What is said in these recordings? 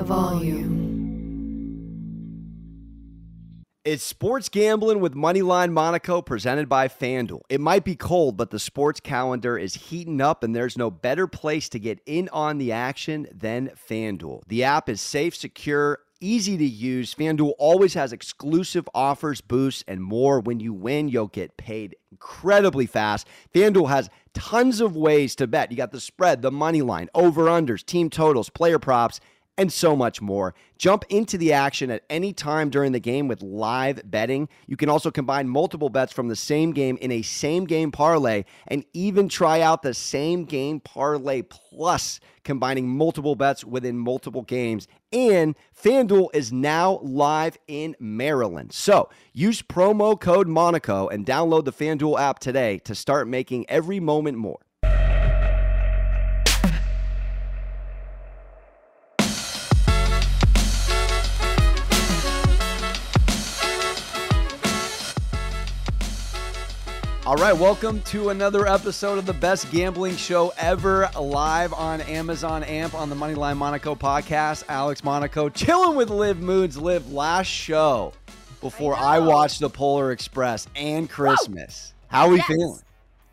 the volume. It's sports gambling with Moneyline Monaco presented by FanDuel. It might be cold, but the sports calendar is heating up, and there's no better place to get in on the action than FanDuel. The app is safe, secure, easy to use. FanDuel always has exclusive offers, boosts, and more. When you win, you'll get paid incredibly fast. FanDuel has tons of ways to bet. You got the spread, the money line, over unders, team totals, player props and so much more. Jump into the action at any time during the game with live betting. You can also combine multiple bets from the same game in a same game parlay and even try out the same game parlay plus combining multiple bets within multiple games. And FanDuel is now live in Maryland. So use promo code Monaco and download the FanDuel app today to start making every moment more. All right, welcome to another episode of the best gambling show ever, live on Amazon AMP on the Moneyline Monaco podcast. Alex Monaco chilling with Liv Moods. Liv, last show before I, I watched the Polar Express and Christmas. Woo! How are we yes. feeling?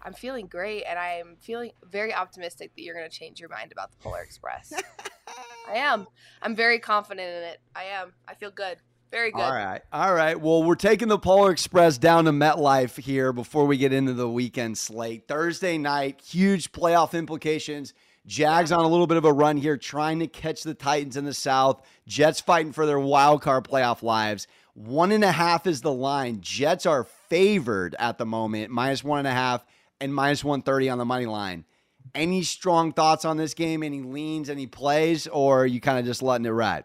I'm feeling great, and I'm feeling very optimistic that you're going to change your mind about the Polar Express. I am. I'm very confident in it. I am. I feel good. Very good. All right. All right. Well, we're taking the Polar Express down to MetLife here before we get into the weekend slate. Thursday night, huge playoff implications. Jags on a little bit of a run here, trying to catch the Titans in the South. Jets fighting for their wild card playoff lives. One and a half is the line. Jets are favored at the moment, minus one and a half and minus 130 on the money line. Any strong thoughts on this game? Any leans, any plays, or you kind of just letting it ride?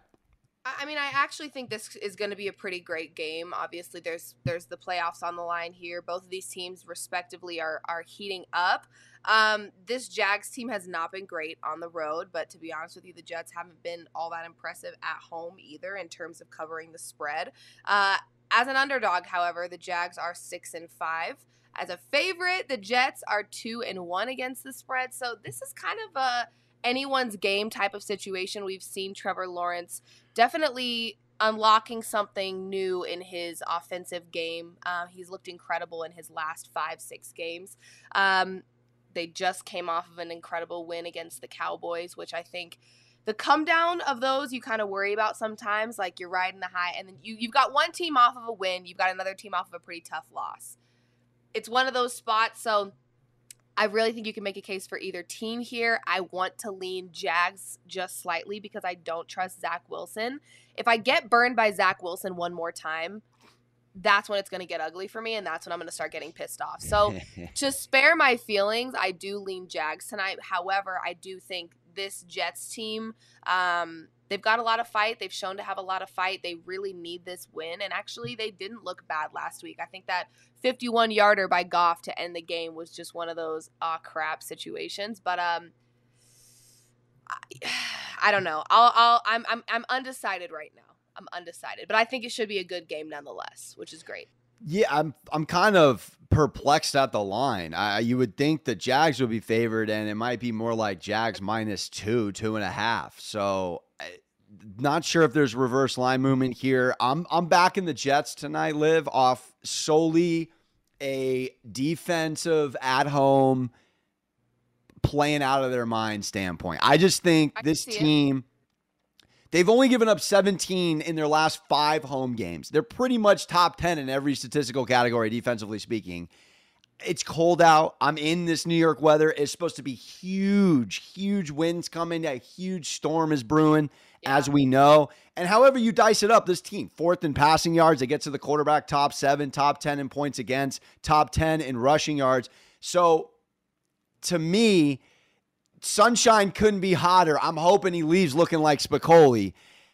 I mean, I actually think this is going to be a pretty great game. Obviously, there's there's the playoffs on the line here. Both of these teams, respectively, are are heating up. Um, this Jags team has not been great on the road, but to be honest with you, the Jets haven't been all that impressive at home either in terms of covering the spread. Uh, as an underdog, however, the Jags are six and five. As a favorite, the Jets are two and one against the spread. So this is kind of a anyone's game type of situation. We've seen Trevor Lawrence definitely unlocking something new in his offensive game. Uh, he's looked incredible in his last five, six games. Um, they just came off of an incredible win against the Cowboys, which I think the come down of those you kind of worry about sometimes. Like you're riding the high, and then you, you've got one team off of a win, you've got another team off of a pretty tough loss. It's one of those spots. So I really think you can make a case for either team here. I want to lean Jags just slightly because I don't trust Zach Wilson. If I get burned by Zach Wilson one more time, that's when it's going to get ugly for me and that's when I'm going to start getting pissed off. So, to spare my feelings, I do lean Jags tonight. However, I do think this Jets team um, they've got a lot of fight. They've shown to have a lot of fight. They really need this win. And actually, they didn't look bad last week. I think that 51 yarder by Goff to end the game was just one of those ah crap situations. But um, I, I don't know. I'll, I'll I'm I'm I'm undecided right now. I'm undecided, but I think it should be a good game nonetheless, which is great. Yeah, I'm I'm kind of perplexed at the line. I, you would think the Jags would be favored, and it might be more like Jags minus two, two and a half. So not sure if there's reverse line movement here. I'm I'm back in the Jets tonight. Live off solely a defensive at home playing out of their mind standpoint. I just think I this team. It. They've only given up 17 in their last five home games. They're pretty much top 10 in every statistical category, defensively speaking. It's cold out. I'm in this New York weather. It's supposed to be huge, huge winds coming. A huge storm is brewing yeah. as we know. And however you dice it up, this team, fourth in passing yards, they get to the quarterback top seven, top 10 in points against, top 10 in rushing yards. So to me, Sunshine couldn't be hotter. I'm hoping he leaves looking like Spicoli.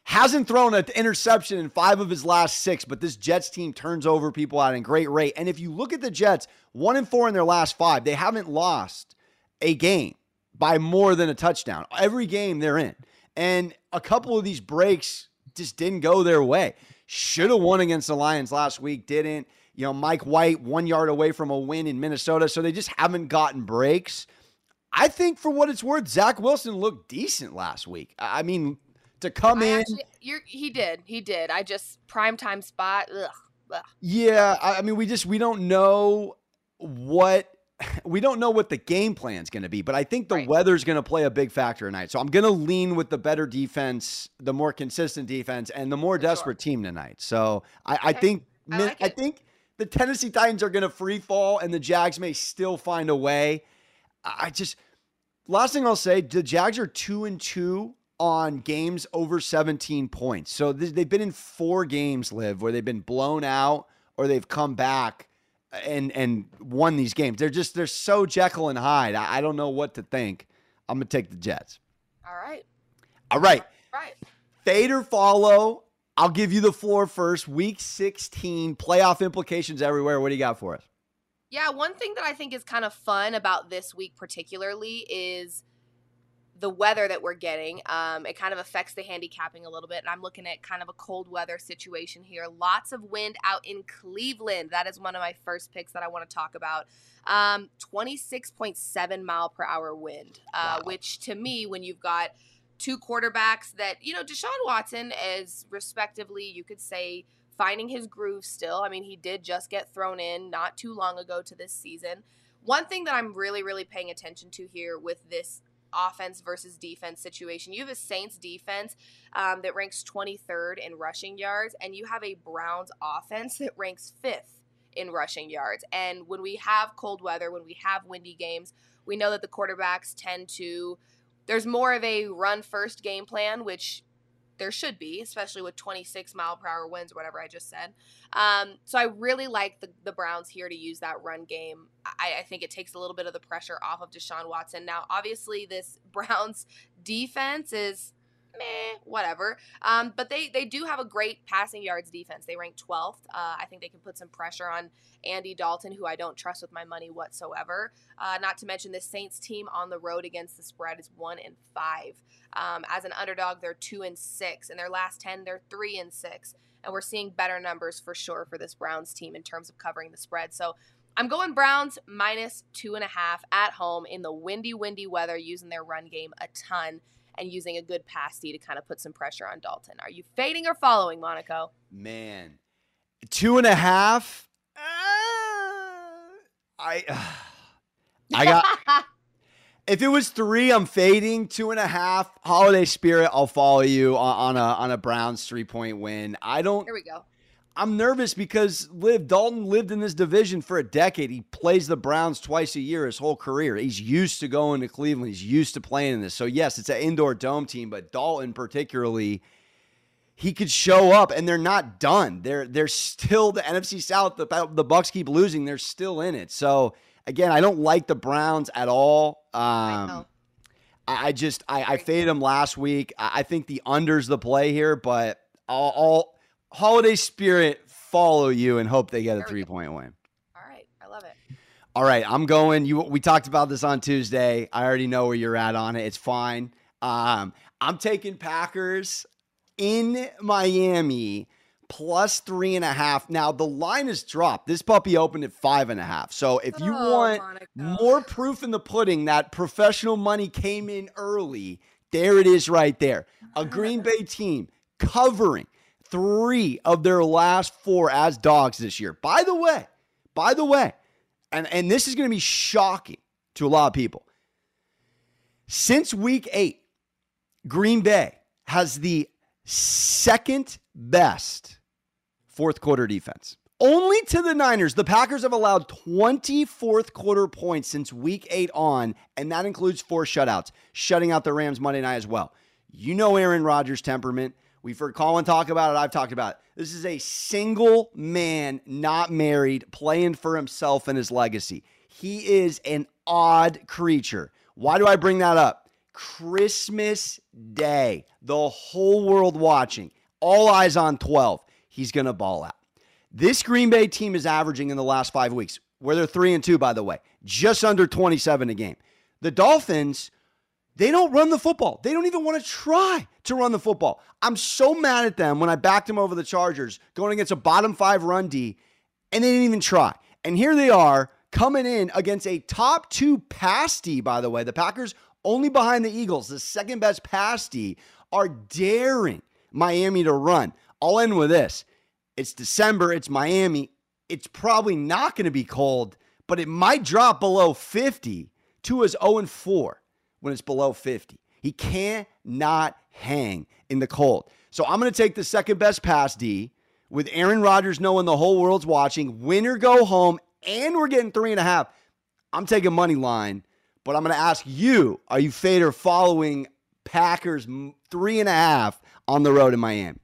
Hasn't thrown an interception in five of his last six, but this Jets team turns over people at a great rate. And if you look at the Jets, one and four in their last five, they haven't lost a game by more than a touchdown. Every game they're in. And a couple of these breaks just didn't go their way. Should have won against the Lions last week, didn't. You know, Mike White one yard away from a win in Minnesota, so they just haven't gotten breaks. I think for what it's worth, Zach Wilson looked decent last week. I mean, to come I in. actually, you're, he did. He did. I just prime time spot. Ugh. ugh. Yeah, I I mean, we just we don't know what we don't know what the game plan is going to be, but I think the Right. weather's going to play a big factor tonight. So I'm going to lean with the better defense, the more consistent defense, and the more For sure. desperate team tonight. So I, I think I like I think the Tennessee Titans are going to free fall, and the Jags may still find a way. I just last thing I'll say: the Jags are two and two on games over 17 points. So th- they've been in four games, Liv where they've been blown out or they've come back and and won these games. They're just they're so Jekyll and Hyde. I, I don't know what to think. I'm gonna take the Jets. All right. All right, Right. fade or follow. I'll give you the floor first. Week 16 playoff implications everywhere. What do you got for us? Yeah, one thing that I think is kind of fun about this week, particularly, is the weather that we're getting. Um, it kind of affects the handicapping a little bit. And I'm looking at kind of a cold weather situation here. Lots of wind out in Cleveland. That is one of my first picks that I want to talk about. Um, 26.7 mile per hour wind, uh, Wow. which to me, when you've got two quarterbacks that, you know, Deshaun Watson is respectively, you could say, finding his groove still. I mean, he did just get thrown in not too long ago to this season. One thing that I'm really, really paying attention to here with this offense versus defense situation, you have a Saints defense um, that ranks 23rd in rushing yards, and you have a Browns offense that ranks fifth in rushing yards. And when we have cold weather, when we have windy games, we know that the quarterbacks tend to, there's more of a run first game plan, which there should be, especially with 26 mile per hour winds or whatever I just said. Um, so I really like the, the Browns here to use that run game. I, I think it takes a little bit of the pressure off of Deshaun Watson. Now, obviously, this Browns defense is meh, whatever. Um, but they they do have a great passing yards defense. They rank 12th. Uh, I think they can put some pressure on Andy Dalton, who I don't trust with my money whatsoever. Uh, not to mention the Saints team on the road against the spread is one and five. Um, as an underdog, they're two and six. In their last ten, they're three and six. And we're seeing better numbers for sure for this Browns team in terms of covering the spread. So I'm going Browns minus two and a half at home in the windy, windy weather, using their run game a ton and using a good pass D to kind of put some pressure on Dalton. Are you fading or following, Monaco? Man, two and a half. Uh, I I got. If it was three, I'm fading. Two and a half. Holiday spirit. I'll follow you on, on a on a Browns three point win. I don't. Here we go. I'm nervous because Liv Dalton lived in this division for a decade. He plays the Browns twice a year his whole career. He's used to going to Cleveland. He's used to playing in this. So yes, it's an indoor dome team, but Dalton particularly, he could show up and they're not done. They're they're still the NFC South. The the Bucs keep losing. They're still in it. So again, I don't like the Browns at all. I Um. I, I just I, I faded them last week. I, I think the under's the play here, but I'll, I'll holiday spirit follow you and hope they get a three point win. All right. I love it. All right, I'm going. You we talked about this on Tuesday. I already know where you're at on it. It's fine. Um, I'm taking Packers in Miami plus three and a half. Now the line is dropped. This puppy opened at five and a half. So if you Oh, want Monaco. more proof in the pudding that professional money came in early, there it is right there. A Green Bay team covering three of their last four as dogs this year. By the way, by the way, and, and this is going to be shocking to a lot of people. Since week eight, Green Bay has the second best fourth quarter defense. Only to the Niners. The Packers have allowed 20 fourth quarter points since week eight on, and that includes four shutouts, shutting out the Rams Monday night as well. You know Aaron Rodgers' temperament. We've heard Colin talk about it. I've talked about it. This is a single man, not married, playing for himself and his legacy. He is an odd creature. Why do I bring that up? Christmas Day, the whole world watching, all eyes on 12. He's going to ball out. This Green Bay team is averaging in the last five weeks, where they're three and two, by the way, just under 27 a game. The Dolphins, they don't run the football. They don't even want to try to run the football. I'm so mad at them when I backed them over the Chargers going against a bottom five run D, and they didn't even try. And here they are coming in against a top two pass D, by the way. The Packers only behind the Eagles, the second best pass D, are daring Miami to run. I'll end with this. It's December, it's Miami. It's probably not going to be cold, but it might drop below 50. Tua's 0 4 when it's below 50. He cannot hang in the cold. So I'm going to take the second best pass D with Aaron Rodgers knowing the whole world's watching. Winner go home, and we're getting three and a half. I'm taking money line, but I'm going to ask you: Are you fader following Packers three and a half on the road in Miami?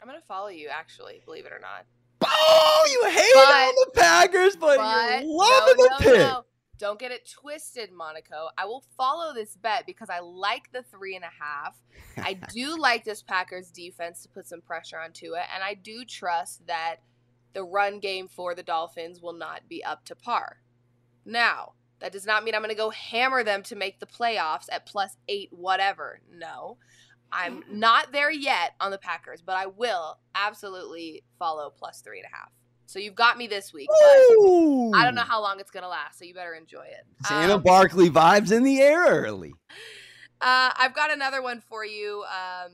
I'm going to follow you, actually, believe it or not. Oh, you hate but, on the Packers, but, but you're loving no, the no, pick. No. Don't get it twisted, Monaco. I will follow this bet because I like the three and a half. I do like this Packers defense to put some pressure onto it, and I do trust that the run game for the Dolphins will not be up to par. Now, that does not mean I'm going to go hammer them to make the playoffs at plus eight, whatever. No, I'm not there yet on the Packers, but I will absolutely follow plus three and a half. So you've got me this week. I don't know how long it's gonna last, so you better enjoy it. Santa um, Barkley vibes in the air early. Uh, I've got another one for you. Um,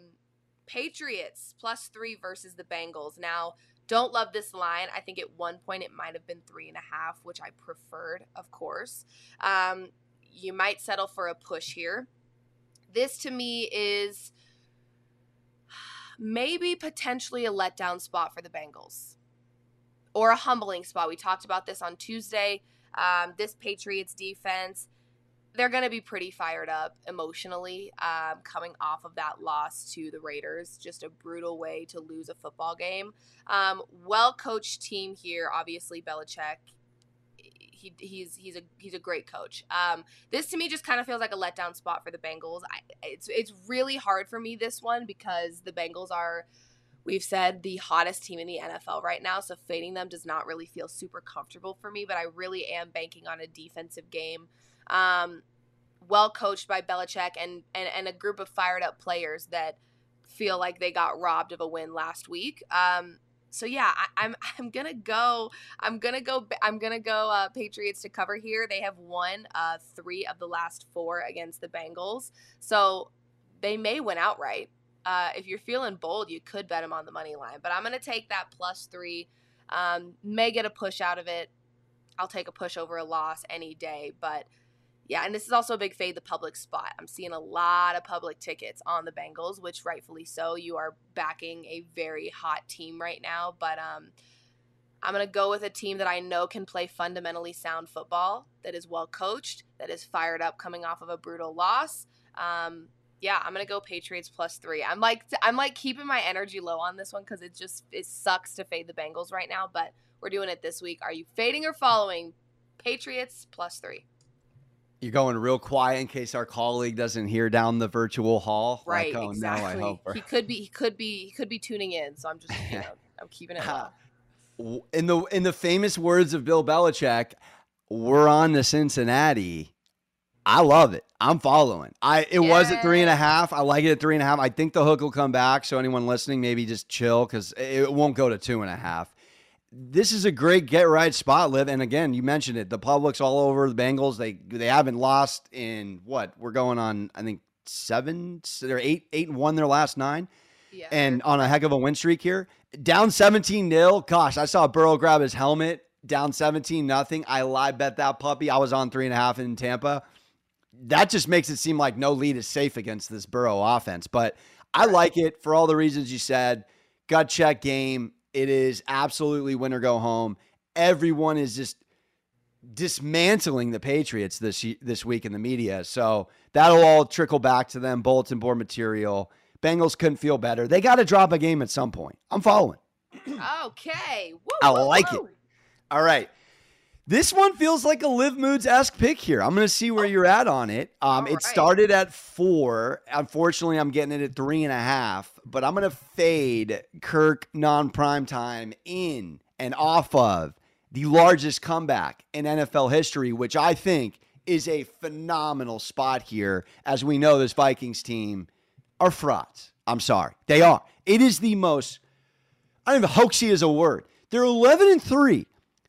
Patriots plus three versus the Bengals. Now, don't love this line. I think at one point it might have been three and a half, which I preferred, of course. Um, you might settle for a push here. This to me is maybe potentially a letdown spot for the Bengals or a humbling spot. We talked about this on Tuesday. Um, this Patriots defense, they're going to be pretty fired up emotionally um, coming off of that loss to the Raiders. Just a brutal way to lose a football game. Um, well coached team here, obviously, Belichick. He, he's he's a he's a great coach. Um, this to me just kind of feels like a letdown spot for the Bengals. I, it's it's really hard for me this one because the Bengals are we've said the hottest team in the NFL right now. So fading them does not really feel super comfortable for me, but I really am banking on a defensive game. Um, well coached by Belichick and, and, and a group of fired up players that feel like they got robbed of a win last week. Um, so yeah, I, am I'm, I'm gonna go. I'm gonna go. I'm gonna go. Uh, Patriots to cover here. They have won uh, three of the last four against the Bengals, so they may win outright. Uh, if you're feeling bold, you could bet him on the money line. But I'm going to take that plus three. Um, may get a push out of it. I'll take a push over a loss any day. But yeah, and this is also a big fade the public spot. I'm seeing a lot of public tickets on the Bengals, which rightfully so. You are backing a very hot team right now. But um, I'm going to go with a team that I know can play fundamentally sound football, that is well coached, that is fired up coming off of a brutal loss. Um, yeah, I'm gonna go Patriots plus three. I'm like I'm like keeping my energy low on this one because it just it sucks to fade the Bengals right now, but we're doing it this week. Are you fading or following? Patriots plus three. You're going real quiet in case our colleague doesn't hear down the virtual hall. Right, like, oh, exactly. No, he could be he could be he could be tuning in, so I'm just you know I'm keeping it low. In the in the famous words of Bill Belichick, we're on to Cincinnati I love it. I'm following. I it yeah. was at three and a half. I like it at three and a half. I think the hook will come back. So anyone listening, maybe just chill because it won't go to two and a half. This is a great get right spot, Liv. And again, you mentioned it. The public's all over the Bengals. They they haven't lost in what we're going on. I think seven. They're eight eight and one their last nine. Yeah. And on a heck of a win streak here. Down 17 nil. Gosh, I saw Burrow grab his helmet. Down 17 nothing. I lie bet that puppy. I was on three and a half in Tampa that just makes it seem like no lead is safe against this Burrow offense. But I like it for all the reasons you said. Gut check game. It is absolutely win or go home. Everyone is just dismantling the Patriots this this week in the media. So that'll all trickle back to them. Bulletin board material. Bengals couldn't feel better. They got to drop a game at some point. I'm following. okay. Woo, I like woo. it. All right. This one feels like a Liv Moods esque pick here. I'm going to see where oh. you're at on it. Um, it started at four. Unfortunately, I'm getting it at three and a half, but I'm going to fade Kirk non prime time in and off of the largest comeback in NFL history, which I think is a phenomenal spot here. As we know, this Vikings team are frauds. I'm sorry. They are. It is the most, I don't even hoaxy is a word. They're 11 and 3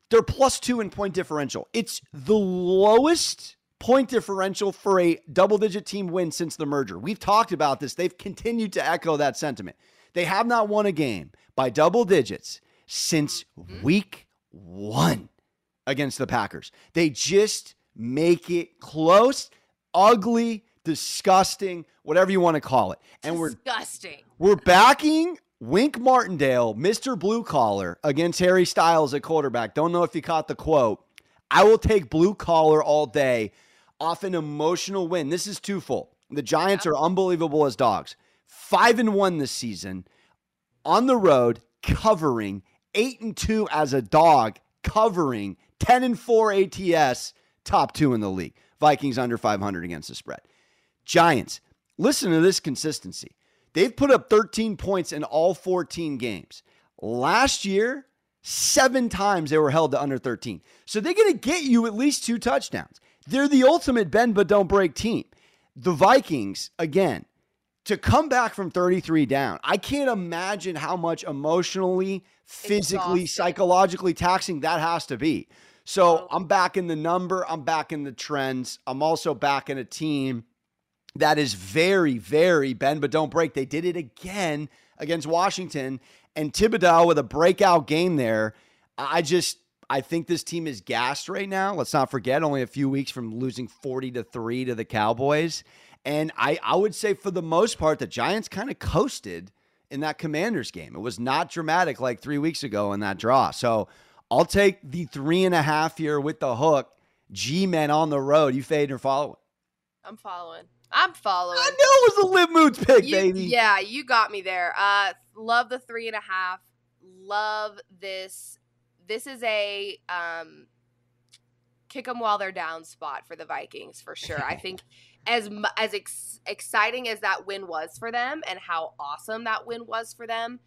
they're plus two in point differential. It's the lowest point differential for a double digit team win since the merger. We've talked about this. They've continued to echo that sentiment. They have not won a game by double digits since week one against the Packers. They just make it close, ugly, disgusting, whatever you want to call it. And disgusting. we're disgusting. we're backing Wink Martindale, Mr. Blue Collar, against Harry Styles at quarterback. Don't know if you caught the quote. I will take blue collar all day off an emotional win. This is twofold. The Giants yeah. are unbelievable as dogs. Five and one this season on the road, covering eight and two as a dog, covering 10 and four ATS, top two in the league. Vikings under 500 against the spread. Giants, listen to this consistency. They've put up 13 points in all 14 games. Last year, seven times they were held to under 13. So they're going to get you at least two touchdowns. They're the ultimate bend but don't break team. The Vikings, again, to come back from 33 down, I can't imagine how much emotionally, physically, Exhausting. psychologically taxing that has to be. So I'm back in the number, I'm back in the trends. I'm also back in a team that is very, very bend but don't break. They did it again against Washington and Thibodeaux with a breakout game there. I just I think this team is gassed right now. Let's not forget, only a few weeks from losing 40 to 3 to the Cowboys. And I, I would say for the most part, the Giants kind of coasted in that Commanders game. It was not dramatic like three weeks ago in that draw. So I'll take the three and a half here with the hook. G men on the road. You fade or follow I'm following. I'm following. I knew it was a Liv Moods pick, you, baby. Yeah, you got me there. Uh, love the three and a half. Love this. This is a um, kick them while they're down spot for the Vikings for sure. I think as as ex- exciting as that win was for them and how awesome that win was for them,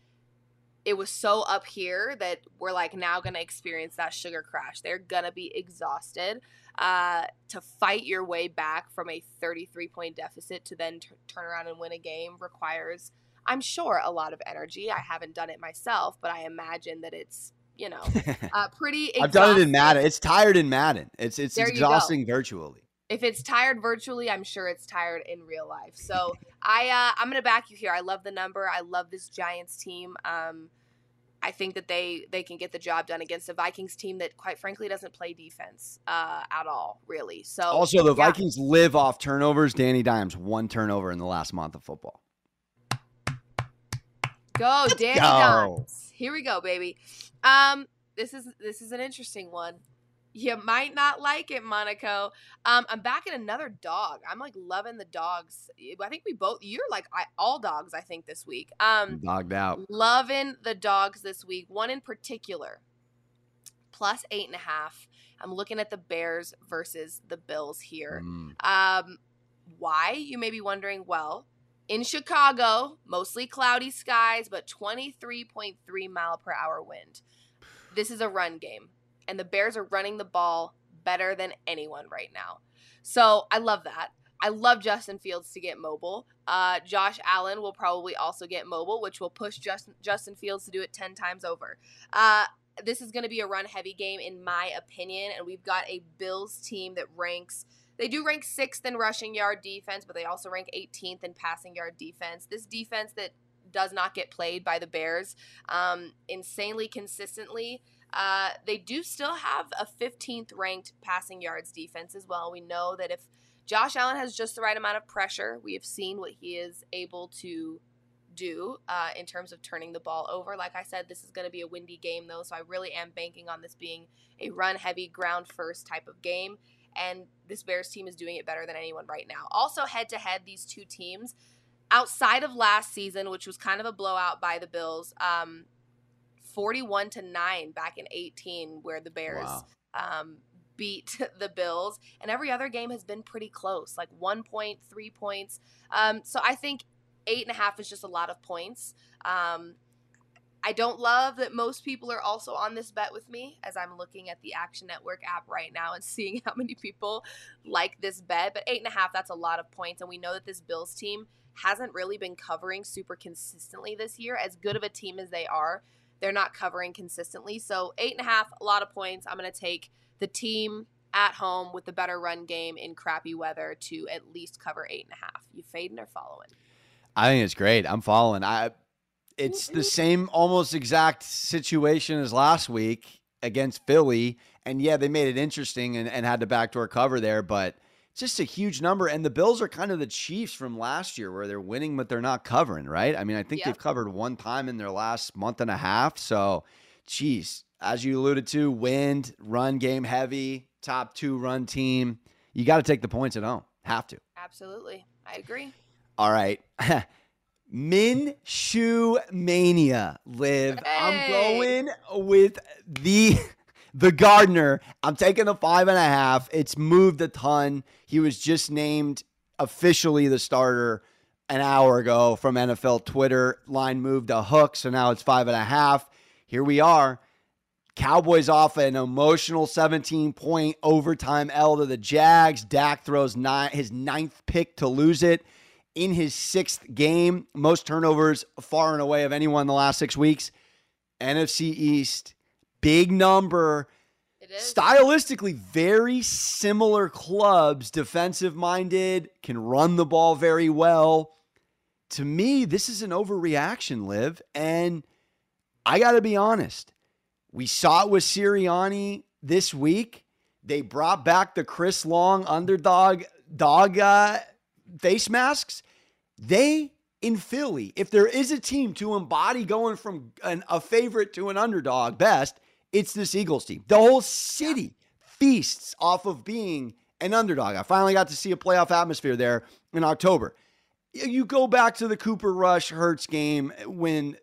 it was so up here that we're like now going to experience that sugar crash. They're going to be exhausted. Uh, to fight your way back from a 33 point deficit to then t- turn around and win a game requires, I'm sure, a lot of energy. I haven't done it myself, but I imagine that it's you know, uh, pretty. Exhausting. I've done it in Madden. It's tired in Madden. It's it's there exhausting virtually if it's tired virtually, I'm sure it's tired in real life. So I uh, I'm gonna back you here. I love the number. I love this Giants team. Um, I think that they they can get the job done against a Vikings team that, quite frankly, doesn't play defense uh, at all, really. So also the yeah. Vikings live off turnovers. Danny Dimes one turnover in the last month of football. Go, Danny go. Dimes. Here we go, baby. Um, this is this is an interesting one. You might not like it, Monaco. Um, I'm back in another dog. I'm like loving the dogs. I think we both. You're like I, all dogs. I think this week. Um, dogged out. Loving the dogs this week. One in particular, plus eight and a half. I'm looking at the Bears versus the Bills here. Mm. Um, why? You may be wondering. Well, in Chicago, mostly cloudy skies, but 23.3 mile per hour wind. This is a run game and the Bears are running the ball better than anyone right now. So I love that. I love Justin Fields to get mobile. Uh, Josh Allen will probably also get mobile, which will push Justin, Justin Fields to do it 10 times over. Uh, this is going to be a run heavy game, in my opinion. And we've got a Bills team that ranks, they do rank sixth in rushing yard defense, but they also rank 18th in passing yard defense. This defense that does not get played by the Bears um, insanely consistently uh, they do still have a 15th ranked passing yards defense as well. We know that if Josh Allen has just the right amount of pressure, we have seen what he is able to do uh, in terms of turning the ball over. Like I said, this is going to be a windy game, though, so I really am banking on this being a run heavy, ground first type of game. And this Bears team is doing it better than anyone right now. Also, head to head, these two teams, outside of last season, which was kind of a blowout by the Bills, um, 41 to 9 back in 18 where the Bears wow. um, beat the Bills. And every other game has been pretty close, like one point, three points. Um, so I think eight and a half is just a lot of points. Um, I don't love that most people are also on this bet with me as I'm looking at the Action Network app right now and seeing how many people like this bet. But eight and a half, that's a lot of points. And we know that this Bills team hasn't really been covering super consistently this year, as good of a team as they are they're not covering consistently. So eight and a half, a lot of points. I'm going to take the team at home with the better run game in crappy weather to at least cover eight and a half. You fading or following? I think it's great. I'm following. I it's the mm-hmm. same almost exact situation as last week against Philly. And yeah, they made it interesting and, and had the backdoor cover there, but just a huge number. And the Bills are kind of the Chiefs from last year where they're winning, but they're not covering, right? I mean, I think yep. they've covered one time in their last month and a half. So, geez, as you alluded to, wind, run game heavy, top two run team. You got to take the points at home. Have to. Absolutely. I agree. All right. Minshew Mania, Liv. Hey. I'm going with the the gardener. I'm taking the five and a half. It's moved a ton. He was just named officially the starter an hour ago from NFL Twitter. Line moved a hook, so now it's five and a half. Here we are. Cowboys off an emotional 17 point overtime L to the Jags. Dak throws nine, his ninth pick to lose it in his sixth game. Most turnovers far and away of anyone in the last six weeks. NFC East, big number. Stylistically, very similar clubs, defensive minded, can run the ball very well. To me, this is an overreaction, Liv. And I got to be honest. We saw it with Sirianni this week. They brought back the Chris Long underdog dog uh, face masks. They in Philly, if there is a team to embody going from an, a favorite to an underdog best, it's this Eagles team. The whole city feasts off of being an underdog. I finally got to see a playoff atmosphere there in October. You go back to the Cooper Rush Hurts game when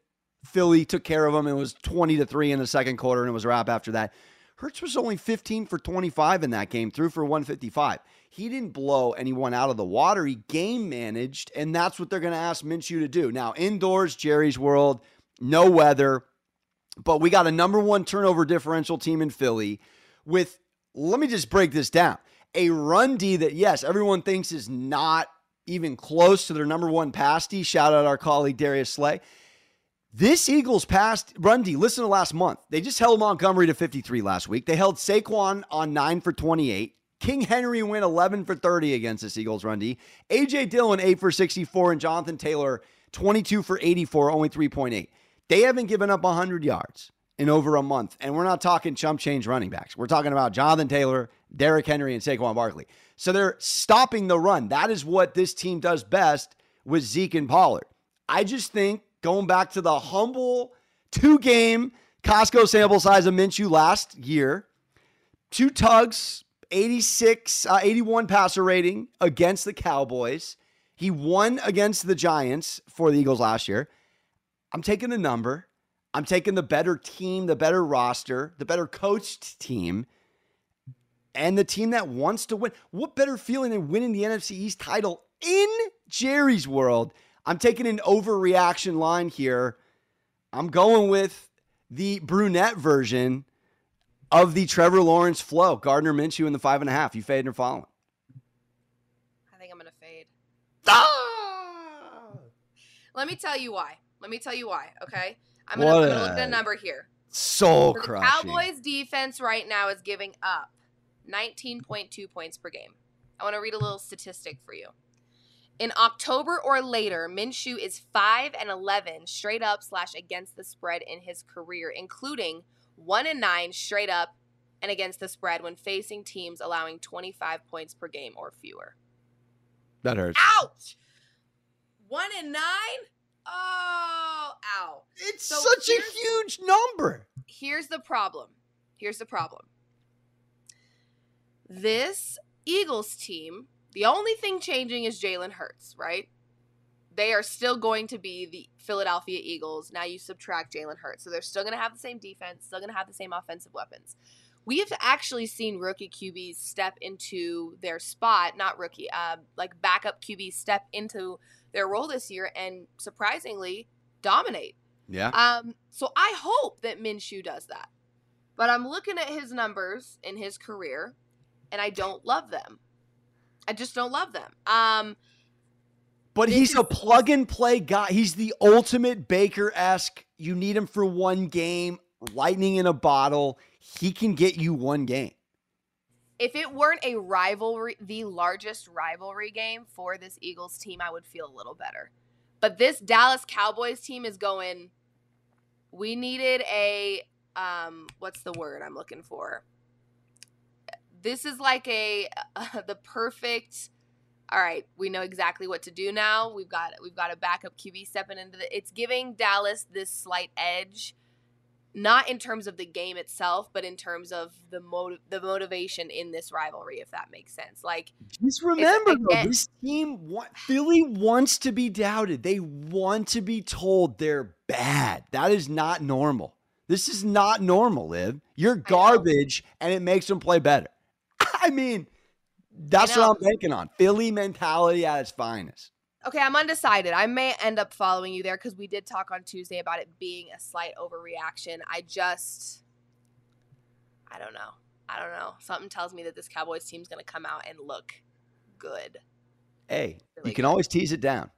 Philly took care of them. It was 20 to 3 in the second quarter and it was a wrap after that. Hurts was only 15 for 25 in that game, threw for 155. He didn't blow anyone out of the water. He game managed, and that's what they're going to ask Minshew to do. Now, indoors, Jerry's world, no weather, but we got a number one turnover differential team in Philly with, let me just break this down, a run D that, yes, everyone thinks is not even close to their number one pass D. Shout out our colleague Darius Slay. This Eagles past run D, listen to last month. They just held Montgomery to 53 last week. They held Saquon on 9 for 28. King Henry went 11 for 30 against this Eagles run D. AJ Dillon 8 for 64 and Jonathan Taylor 22 for 84, only 3.8. They haven't given up 100 yards in over a month. And we're not talking chump change running backs. We're talking about Jonathan Taylor, Derrick Henry, and Saquon Barkley. So they're stopping the run. That is what this team does best with Zeke and Pollard. I just think going back to the humble two game Costco sample size of Minshew last year, two tugs, 86, uh, 81 passer rating against the Cowboys. He won against the Giants for the Eagles last year. I'm taking the number. I'm taking the better team, the better roster, the better coached team, and the team that wants to win. What better feeling than winning the NFC East title in Jerry's world? I'm taking an overreaction line here. I'm going with the brunette version of the Trevor Lawrence flow. Gardner Minshew in the five and a half. You fading or following? I think I'm going to fade. Ah! Let me tell you why. Let me tell you why. Okay, I'm going to look at a number here. Soul so The Cowboys defense right now is giving up 19.2 points per game. I want to read a little statistic for you. In October or later, Minshew is 5 and 11 straight up slash against the spread in his career, including one and nine straight up and against the spread when facing teams allowing 25 points per game or fewer. That hurts. Ouch! One and nine? Oh, ow. It's so such a huge number. Here's the problem. Here's the problem. This Eagles team, the only thing changing is Jalen Hurts, right? they are still going to be the Philadelphia Eagles. Now you subtract Jalen Hurts. So they're still going to have the same defense, still going to have the same offensive weapons. We have actually seen rookie QBs step into their spot, not rookie, uh, like backup QBs step into their role this year and surprisingly dominate. Yeah. Um, so I hope that Minshew does that. But I'm looking at his numbers in his career and I don't love them. I just don't love them. Um, but he's a plug and play guy. He's the ultimate Baker esque. You need him for one game, lightning in a bottle. He can get you one game. If it weren't a rivalry, the largest rivalry game for this Eagles team, I would feel a little better. But this Dallas Cowboys team is going. We needed a um, what's the word I'm looking for? This is like a uh, the perfect. All right, we know exactly what to do now. We've got we've got a backup QB stepping into the. It's giving Dallas this slight edge not in terms of the game itself, but in terms of the motive, the motivation in this rivalry, if that makes sense. Like, just remember, though, this team, Philly wants to be doubted. They want to be told they're bad. That is not normal. This is not normal, Liv. You're garbage, and it makes them play better. I mean, that's I what I'm banking on. Philly mentality at its finest. Okay, I'm undecided. I may end up following you there because we did talk on Tuesday about it being a slight overreaction. I just, I don't know. I don't know. Something tells me that this Cowboys team's going to come out and look good. Hey, really you can good. always tease it down.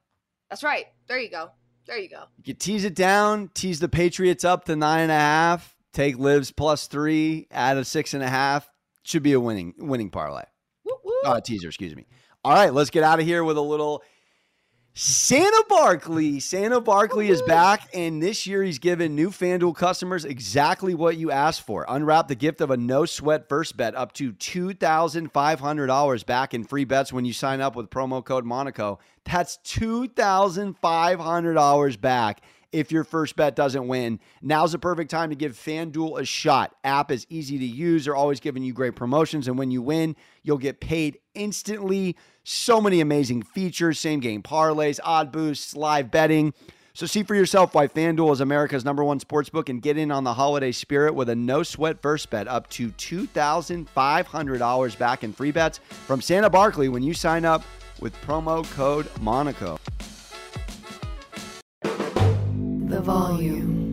That's right. There you go. There you go. You can tease it down, tease the Patriots up to nine and a half, take Liv's plus three, add a six and a half. Should be a winning winning parlay. Woo, woo. Oh, uh, teaser, excuse me. All right, let's get out of here with a little Santa Barkley. Santa Barkley is back, and this year he's given new FanDuel customers exactly what you asked for. Unwrap the gift of a no sweat first bet up to $2,500 back in free bets when you sign up with promo code Monaco. That's $2,500 back if your first bet doesn't win. Now's the perfect time to give FanDuel a shot. App is easy to use. They're always giving you great promotions. And when you win, you'll get paid instantly. So many amazing features, same game parlays, odd boosts, live betting. So see for yourself why FanDuel is America's number one sportsbook and get in on the holiday spirit with a no sweat first bet up to $2,500 back in free bets from Santa Barkley when you sign up with promo code Monaco the volume.